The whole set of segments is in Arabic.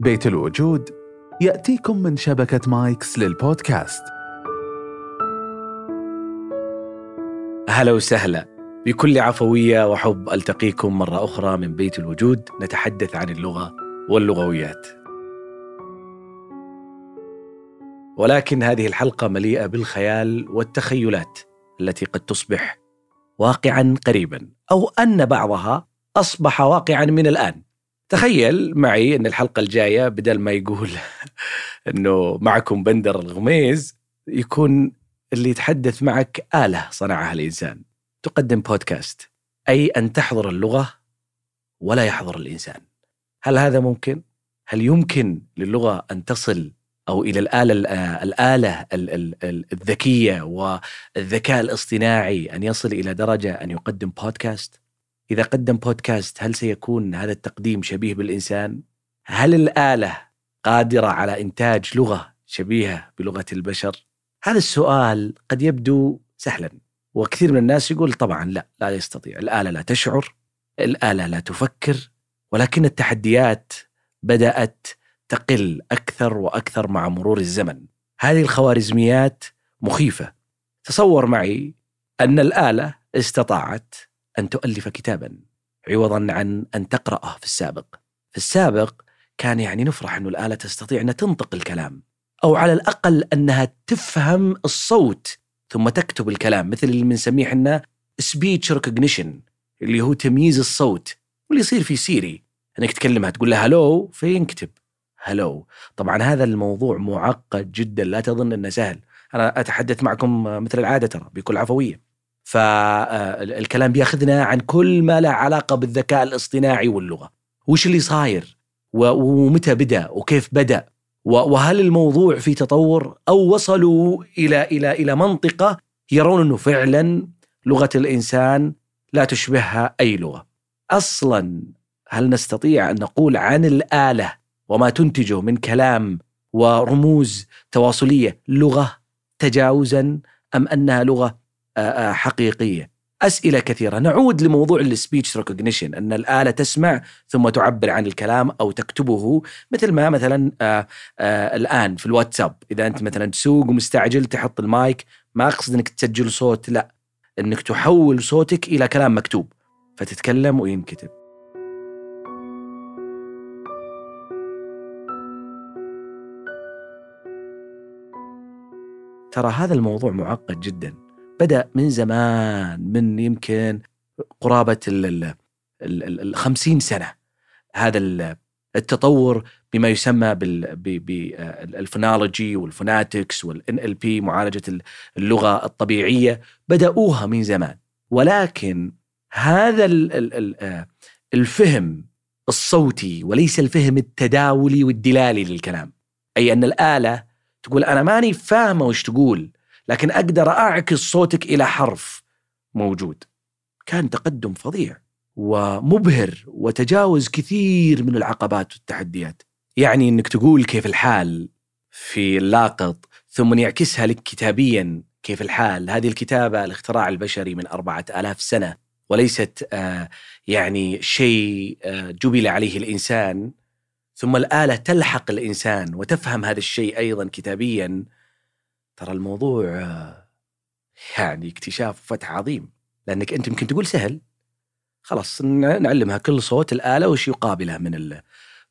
بيت الوجود يأتيكم من شبكة مايكس للبودكاست. أهلا وسهلا. بكل عفوية وحب ألتقيكم مرة أخرى من بيت الوجود. نتحدث عن اللغة واللغويات. ولكن هذه الحلقة مليئة بالخيال والتخيلات التي قد تصبح واقعا قريبا أو أن بعضها أصبح واقعا من الآن. تخيل معي أن الحلقة الجاية بدل ما يقول أنه معكم بندر الغميز يكون اللي يتحدث معك آلة صنعها الإنسان تقدم بودكاست أي أن تحضر اللغة ولا يحضر الإنسان هل هذا ممكن؟ هل يمكن للغة أن تصل أو إلى الآلة الآلة الذكية والذكاء الاصطناعي أن يصل إلى درجة أن يقدم بودكاست؟ إذا قدم بودكاست هل سيكون هذا التقديم شبيه بالإنسان؟ هل الآلة قادرة على إنتاج لغة شبيهة بلغة البشر؟ هذا السؤال قد يبدو سهلا وكثير من الناس يقول طبعا لا لا يستطيع الآلة لا تشعر الآلة لا تفكر ولكن التحديات بدأت تقل أكثر وأكثر مع مرور الزمن هذه الخوارزميات مخيفة تصور معي أن الآلة استطاعت أن تؤلف كتابا عوضا عن أن تقرأه في السابق. في السابق كان يعني نفرح أن الآلة تستطيع أن تنطق الكلام أو على الأقل أنها تفهم الصوت ثم تكتب الكلام مثل اللي بنسميه إحنا speech recognition اللي هو تمييز الصوت واللي يصير في سيري انك تكلمها تقول لها hello فينكتب hello طبعا هذا الموضوع معقد جدا لا تظن إنه سهل. أنا أتحدث معكم مثل العادة ترى بكل عفوية. فالكلام بياخذنا عن كل ما له علاقة بالذكاء الاصطناعي واللغة. وش اللي صاير؟ ومتى بدأ؟ وكيف بدأ؟ وهل الموضوع في تطور؟ أو وصلوا إلى إلى إلى منطقة يرون أنه فعلا لغة الإنسان لا تشبهها أي لغة. أصلا هل نستطيع أن نقول عن الآلة وما تنتجه من كلام ورموز تواصلية لغة تجاوزا أم أنها لغة حقيقية؟ أسئلة كثيرة. نعود لموضوع ال speech recognition أن الآلة تسمع ثم تعبر عن الكلام أو تكتبه مثل ما مثلا آآ آآ الآن في الواتساب. إذا أنت مثلا تسوق ومستعجل تحط المايك ما أقصد إنك تسجل صوت لا. إنك تحول صوتك إلى كلام مكتوب. فتتكلم وينكتب. ترى هذا الموضوع معقد جدا. بدأ من زمان من يمكن قرابة ال ال 50 سنة. هذا التطور بما يسمى بال phonology وال phonetics وال NLP معالجة اللغة الطبيعية بدأوها من زمان. ولكن هذا الفهم الصوتي وليس الفهم التداولي والدلالي للكلام. أي أن الآلة تقول أنا ماني فاهمة وش تقول. لكن أقدر أعكس صوتك إلى حرف موجود. كان تقدم فظيع ومبهر وتجاوز كثير من العقبات والتحديات. يعني إنك تقول كيف الحال في اللاقط ثم يعكسها لك كتابيا كيف الحال هذه الكتابة الاختراع البشري من أربعة آلاف سنة وليست آه يعني شيء آه جبل عليه الإنسان ثم الآلة تلحق الإنسان وتفهم هذا الشيء أيضا كتابيا ترى الموضوع يعني اكتشاف وفتح عظيم. لأنك أنت يمكن تقول سهل. خلاص نعلمها كل صوت الآلة وش يقابله من ال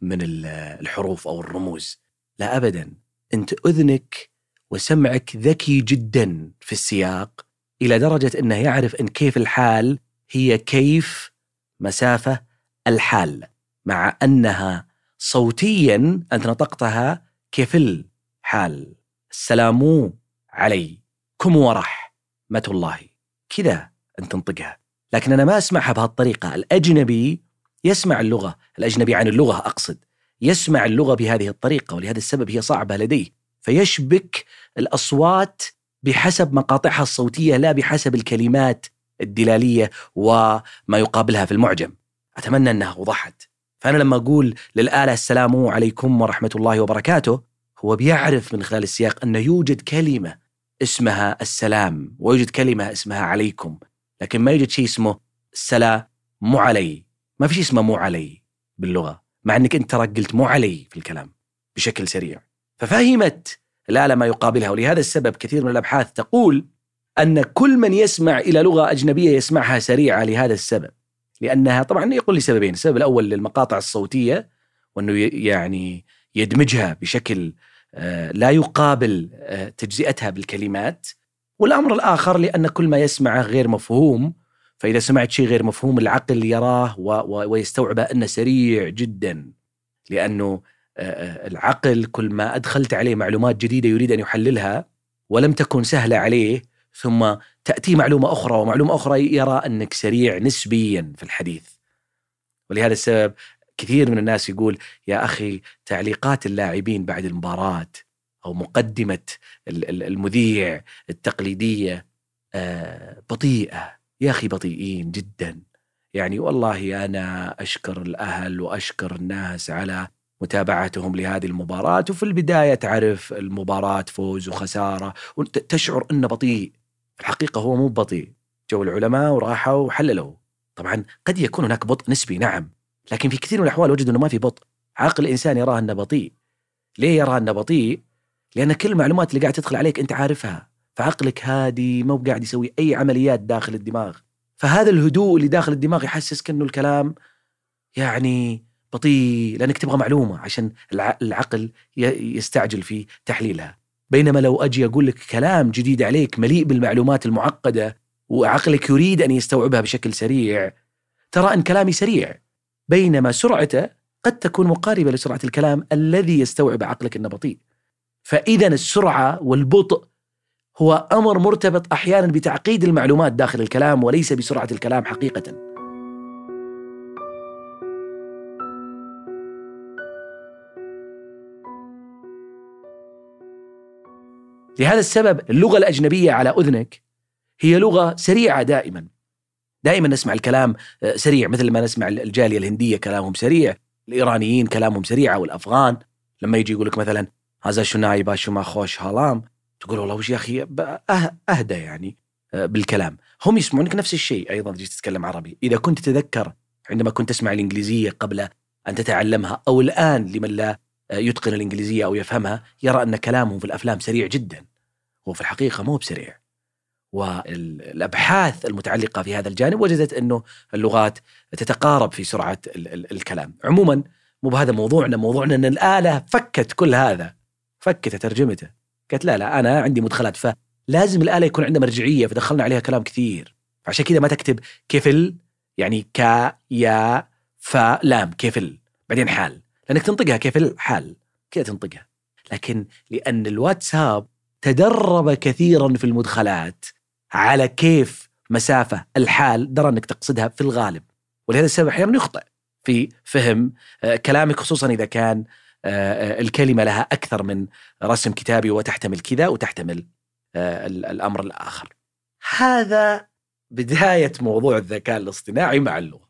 من ال الحروف أو الرموز. لا ابدا. أنت أذنك وسمعك ذكي جدا في السياق إلى درجة أنه يعرف إن كيف الحال هي كيف مسافة الحال مع أنها صوتيا أنت نطقتها كيف الحال السلام عليكم ورحمة الله كذا أن تنطقها. لكن أنا ما أسمعها بهالطريقة. الأجنبي يسمع اللغة. الأجنبي عن اللغة أقصد. يسمع اللغة بهذه الطريقة ولهذا السبب هي صعبة لديه. فيشبك الأصوات بحسب مقاطعها الصوتية لا بحسب الكلمات الدلالية وما يقابلها في المعجم. أتمنى أنها وضحت. فأنا لما أقول للآلة السلام عليكم ورحمة الله وبركاته هو بيعرف من خلال السياق أنه يوجد كلمة اسمها السلام ويوجد كلمة اسمها عليكم لكن ما يوجد شيء اسمه السلام مو علي. ما في شيء اسمه مو علي باللغة مع إنك أنت ترى قلت مو علي في الكلام بشكل سريع. ففهمت الآلة ما يقابلها ولهذا السبب كثير من الأبحاث تقول أن كل من يسمع إلى لغة أجنبية يسمعها سريعة لهذا السبب لأنها طبعا يقول لي سببين السبب الأول للمقاطع الصوتية وأنه يعني يدمجها بشكل لا يقابل آه، تجزئتها بالكلمات والأمر الآخر لأن كل ما يسمعه غير مفهوم فإذا سمعت شيء غير مفهوم العقل يراه ويستوعبه أنه سريع جدا لأنه آه، العقل كل ما أدخلت عليه معلومات جديدة يريد أن يحللها ولم تكن سهلة عليه ثم تأتي معلومة أخرى ومعلومة أخرى يرى أنك سريع نسبيا في الحديث. ولهذا السبب كثير من الناس يقول يا أخي تعليقات اللاعبين بعد المباراة أو مقدمة المذيع التقليدية آه، بطيئة. يا أخي بطيئين جدا. يعني والله أنا أشكر الأهل وأشكر الناس على متابعتهم لهذه المباراة. وفي البداية تعرف المباراة فوز وخسارة. وتشعر أنه بطيء. الحقيقة هو مو بطيء. جو العلماء وراحوا وحللوا. طبعا قد يكون هناك بطء نسبي نعم. لكن في كثير من الأحوال وجدوا أنه ما في بطء. عقل الإنسان يراه أنه بطيء. ليه يراه أنه بطيء؟ لأن كل المعلومات اللي قاعد تدخل عليك أنت عارفها. فعقلك هادي ما هو قاعد يسوي أي عمليات داخل الدماغ. فهذا الهدوء اللي داخل الدماغ يحسسك أنه الكلام يعني بطيء لأنك تبغى معلومة عشان العقل يستعجل في تحليلها. بينما لو أجي أقول لك كلام جديد عليك مليء بالمعلومات المعقدة وعقلك يريد أن يستوعبها بشكل سريع ترى إن كلامي سريع. بينما سرعته قد تكون مقاربة لسرعة الكلام الذي يستوعب عقلك انه بطيء فاذا السرعة والبطء هو أمر مرتبط أحيانا بتعقيد المعلومات داخل الكلام وليس بسرعة الكلام حقيقة. لهذا السبب اللغة الأجنبية على أذنك هي لغة سريعة دائما. دائما نسمع الكلام آه، سريع مثل ما نسمع الجالية الهندية كلامهم سريع الإيرانيين كلامهم سريع أو الأفغان. لما يجي يقول لك مثلا هذا شو نايبا شو ما خوش هالام تقول والله وش يا أخي أه-، أهدى يعني آه، بالكلام. هم يسمعونك نفس الشيء أيضا تجي تتكلم عربي. إذا كنت تتذكر عندما كنت تسمع الإنجليزية قبل أن تتعلمها أو الآن لمن لا يتقن الإنجليزية أو يفهمها يرى أن كلامهم في الأفلام سريع جدا. هو في الحقيقة مو بسريع. والأبحاث المتعلقة في هذا الجانب وجدت أنه اللغات تتقارب في سرعة الكلام. عموما مو بهذا موضوعنا. موضوعنا أن الآلة فكت كل هذا. فكت ترجمته. قالت لا لا أنا عندي مدخلات. فلازم الآلة يكون عندها مرجعية فدخلنا عليها كلام كثير. عشان كذا ما تكتب كفل يعني كا يا فا لام كفل بعدين حال. لأنك تنطقها كفل حال. كذا تنطقها. لكن لأن الواتساب تدرب كثيرا في المدخلات على كيف مسافة الحال درى أنك تقصدها في الغالب. ولهذا السبب أحيانا يخطئ في فهم آه، كلامك خصوصا إذا كان آه، آه، الكلمة لها أكثر من رسم كتابي وتحتمل كذا وتحتمل الأمر الآخر. هذا بداية موضوع الذكاء الاصطناعي مع اللغة.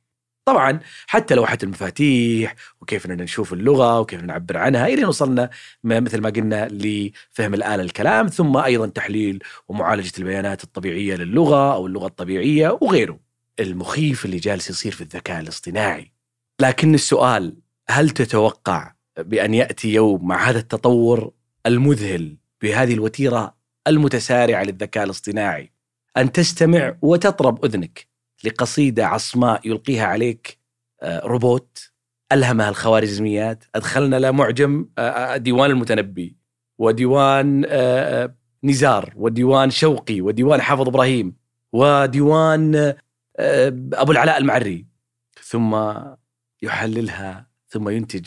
طبعا حتى لوحة المفاتيح وكيف أننا نشوف اللغة وكيف نعبر عنها إلى وصلنا مثل ما قلنا لفهم الآلة الكلام ثم أيضا تحليل ومعالجة البيانات الطبيعية للغة أو اللغة الطبيعية وغيره. المخيف اللي جالس يصير في الذكاء الاصطناعي. لكن السؤال هل تتوقع بأن يأتي يوم مع هذا التطور المذهل بهذه الوتيرة المتسارعة للذكاء الاصطناعي أن تستمع وتطرب أذنك؟ لقصيدة عصماء يلقيها عليك آه، روبوت ألهمها الخوارزميات أدخلنا له معجم آه، آه، ديوان المتنبي وديوان نزار وديوان شوقي وديوان حافظ إبراهيم وديوان أبو العلاء المعري. ثم يحللها ثم ينتج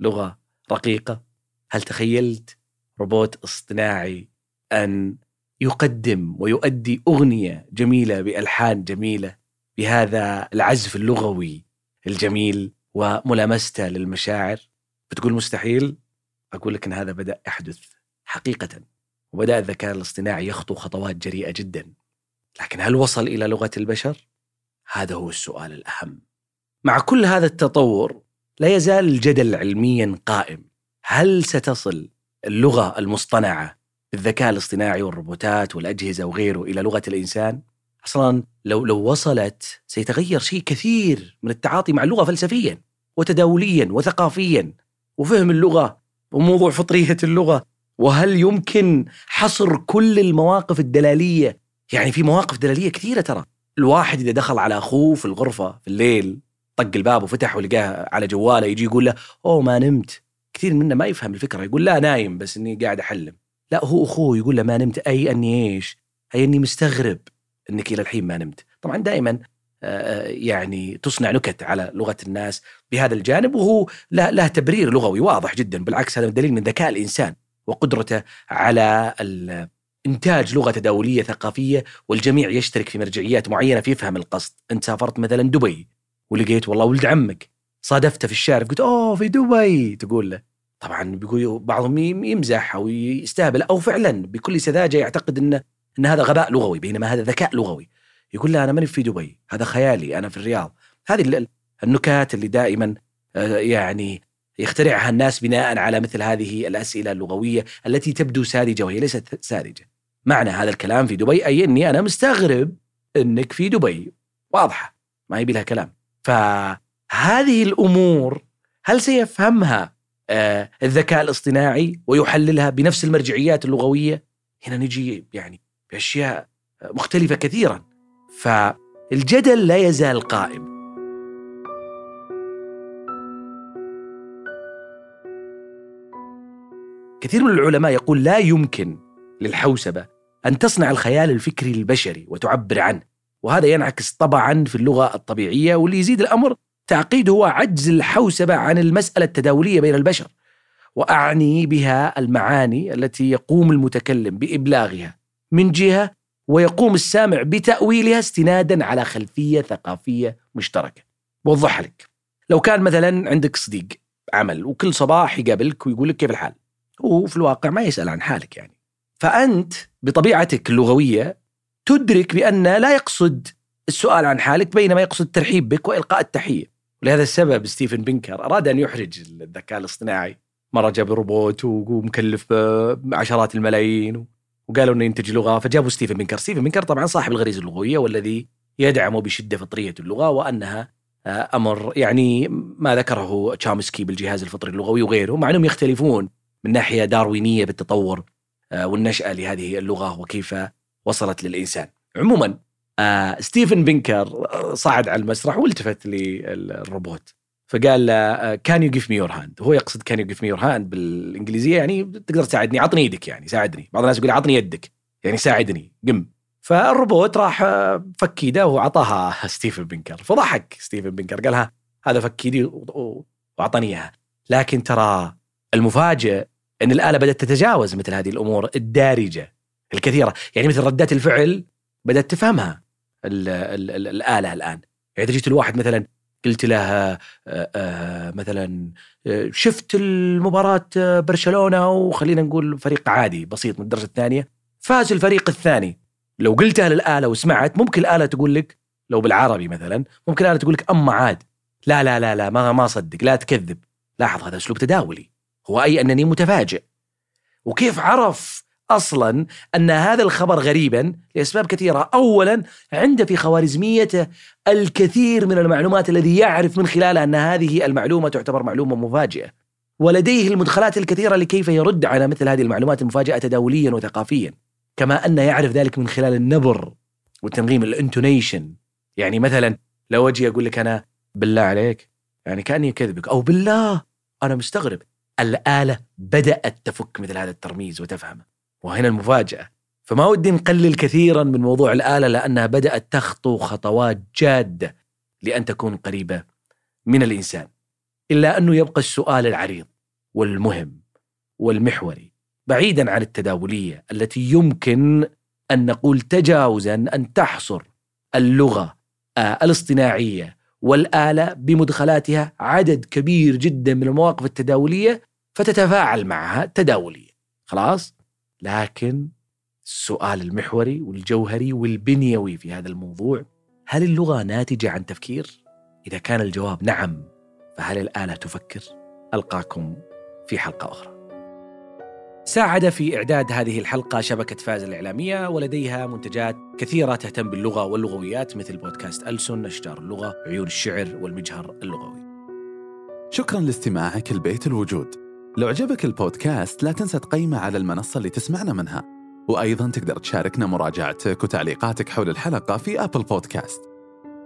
لغة رقيقة. هل تخيلت روبوت اصطناعي أن يقدم ويؤدي أغنية جميلة بألحان جميلة؟ بهذا العزف اللغوي الجميل وملامسته للمشاعر. بتقول مستحيل؟ أقول لك أن هذا بدأ يحدث حقيقة وبدأ الذكاء الاصطناعي يخطو خطوات جريئة جدا. لكن هل وصل إلى لغة البشر؟ هذا هو السؤال الأهم. مع كل هذا التطور لا يزال الجدل علميا قائم. هل ستصل اللغة المصطنعة بالذكاء الاصطناعي والروبوتات والأجهزة وغيره إلى لغة الإنسان؟ أصلا لو لو وصلت سيتغير شيء كثير من التعاطي مع اللغة فلسفيا وتداوليا وثقافيا وفهم اللغة وموضوع فطرية اللغة وهل يمكن حصر كل المواقف الدلالية؟ يعني في مواقف دلالية كثيرة ترى. الواحد إذا دخل على أخوه في الغرفة في الليل طق الباب وفتح ولقاه على جواله يجي يقول له أوه ما نمت. كثير منا ما يفهم الفكرة يقول لا نايم بس إني قاعد أحلم. لا هو أخوه يقول له ما نمت. أي أني إيش؟ أي أني مستغرب. إنك إلى الحين ما نمت. طبعا دائما يعني تصنع نكت على لغة الناس بهذا الجانب وهو له, تبرير لغوي واضح جدا. بالعكس هذا دليل من ذكاء الإنسان وقدرته على انتاج لغة تداولية ثقافية والجميع يشترك في مرجعيات معينة في فهم القصد، أنت سافرت مثلا دبي ولقيت والله ولد عمك صادفته في الشارع قلت أوه في دبي! تقول له. طبعا بيقول بعضهم يمزح أو يستهبل أو فعلا بكل سذاجة يعتقد ان إن هذا غباء لغوي بينما هذا ذكاء لغوي يقول له أنا ماني في دبي هذا خيالي أنا في الرياض هذه النكات اللي دائما آه، يعني يخترعها الناس بناء على مثل هذه الأسئلة اللغوية التي تبدو ساذجة وهي ليست ساذجة. معنى هذا الكلام في دبي أي إني أنا مستغرب إنك في دبي واضحة ما يبي لها كلام. فهذه الأمور هل سيفهمها آه الذكاء الاصطناعي ويحللها بنفس المرجعيات اللغوية؟ هنا نجي يعني باشياء مختلفة كثيرا. فالجدل لا يزال قائم كثير من العلماء يقول لا يمكن للحوسبة أن تصنع الخيال الفكري البشري وتعبر عنه وهذا ينعكس طبعا في اللغة الطبيعية واللي يزيد الأمر تعقيد هو عجز الحوسبة عن المسألة التداولية بين البشر وأعني بها المعاني التي يقوم المتكلم بإبلاغها من جهة ويقوم السامع بتأويلها استنادا على خلفية ثقافية مشتركة. بوضح لك لو كان مثلا عندك صديق عمل وكل صباح يقابلك ويقول لك كيف الحال؟ هو في الواقع ما يسأل عن حالك يعني. فأنت بطبيعتك اللغوية تدرك بأن لا يقصد السؤال عن حالك بينما يقصد الترحيب بك وإلقاء التحية. ولهذا السبب ستيفن بنكر أراد أن يحرج الذكاء الاصطناعي. مرة جاب روبوت ومكلف بعشرات الملايين وقالوا إنه ينتج لغة فجابوا ستيفن بنكر، ستيفن بنكر طبعا صاحب الغريزه اللغويه والذي يدعم بشدة فطريه اللغة وأنها آه، أمر يعني ما ذكره تشومسكي بالجهاز الفطري اللغوي وغيره مع أنهم يختلفون من ناحية داروينية بالتطور آه، والنشأة لهذه اللغة وكيف وصلت للإنسان. عموما آه، ستيفن بنكر صعد على المسرح والتفت للروبوت فقال can you give me your hand هو يقصد can you give me your hand بالإنجليزية يعني تقدر تساعدني عطني يدك يعني ساعدني. بعض الناس يقول عطني يدك. يعني ساعدني قم. فالروبوت راح فك ايده واعطاها ستيفن بنكر فضحك ستيفن بنكر قال ها هذا فك ايدي واعطاني اياها لكن ترى المفاجئ إن الآلة بدأت تتجاوز مثل هذه الأمور الدارجة الكثيرة. يعني مثل ردات الفعل بدأت تفهمها ال ال ال الآلة الآن. يعني جيت الواحد مثلا قلت له آه، آه، مثلا آه، شفت المباراة برشلونة وخلينا نقول فريق عادي بسيط من الدرجة الثانية. فاز الفريق الثاني. لو قلتها للآلة وسمعت ممكن الآلة تقول لك لو بالعربي مثلا ممكن الآلة تقول لك أما عاد. لا لا لا لا ما ما صدق لا تكذب. لاحظ هذا أسلوب تداولي. هو أي أنني متفاجئ. وكيف عرف أصلا أن هذا الخبر غريبا لأسباب كثيرة، اولا عنده في خوارزميته الكثير من المعلومات الذي يعرف من خلالها أن هذه المعلومة تعتبر معلومة مفاجئة. ولديه المدخلات الكثيرة لكيف يرد على مثل هذه المعلومات المفاجئة تداوليا وثقافيا. كما انه يعرف ذلك من خلال النبر والتنغيم الانتونيشن. يعني مثلا لو أجي أقول لك أنا بالله عليك يعني كأني اكذبك أو بالله أنا مستغرب الآلة بدأت تفك مثل هذا الترميز وتفهمه وهنا المفاجأة. فما ودي نقلل كثيرا من موضوع الآلة لأنها بدأت تخطو خطوات جادة لأن تكون قريبة من الإنسان إلا أنه يبقى السؤال العريض والمهم والمحوري بعيدا عن التداولية التي يمكن أن نقول تجاوزا أن تحصر اللغة آه، الاصطناعية والآلة بمدخلاتها عدد كبير جدا من المواقف التداولية فتتفاعل معها تداوليا. خلاص؟ لكن السؤال المحوري والجوهري والبنيوي في هذا الموضوع هل اللغة ناتجة عن تفكير؟ إذا كان الجواب نعم فهل الآلة تفكر؟ ألقاكم في حلقة أخرى ساعد في إعداد هذه الحلقة شبكة فاز الإعلامية ولديها منتجات كثيرة تهتم باللغة واللغويات مثل بودكاست ألسن أشجار اللغة عيون الشعر والمجهر اللغوي شكرا لاستماعك البيت الوجود لو عجبك البودكاست لا تنسى تقيمه على المنصة اللي تسمعنا منها. وأيضا تقدر تشاركنا مراجعتك وتعليقاتك حول الحلقة في أبل بودكاست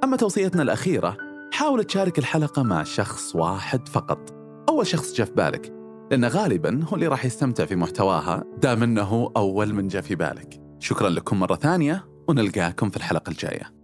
أما توصيتنا الأخيرة حاول تشارك الحلقة مع شخص واحد فقط. أول شخص جاء في بالك لأنه غالبا هو اللي راح يستمتع في محتواها دام أنه أول من جاء في بالك. شكرا لكم مرة ثانية ونلقاكم في الحلقة الجاية.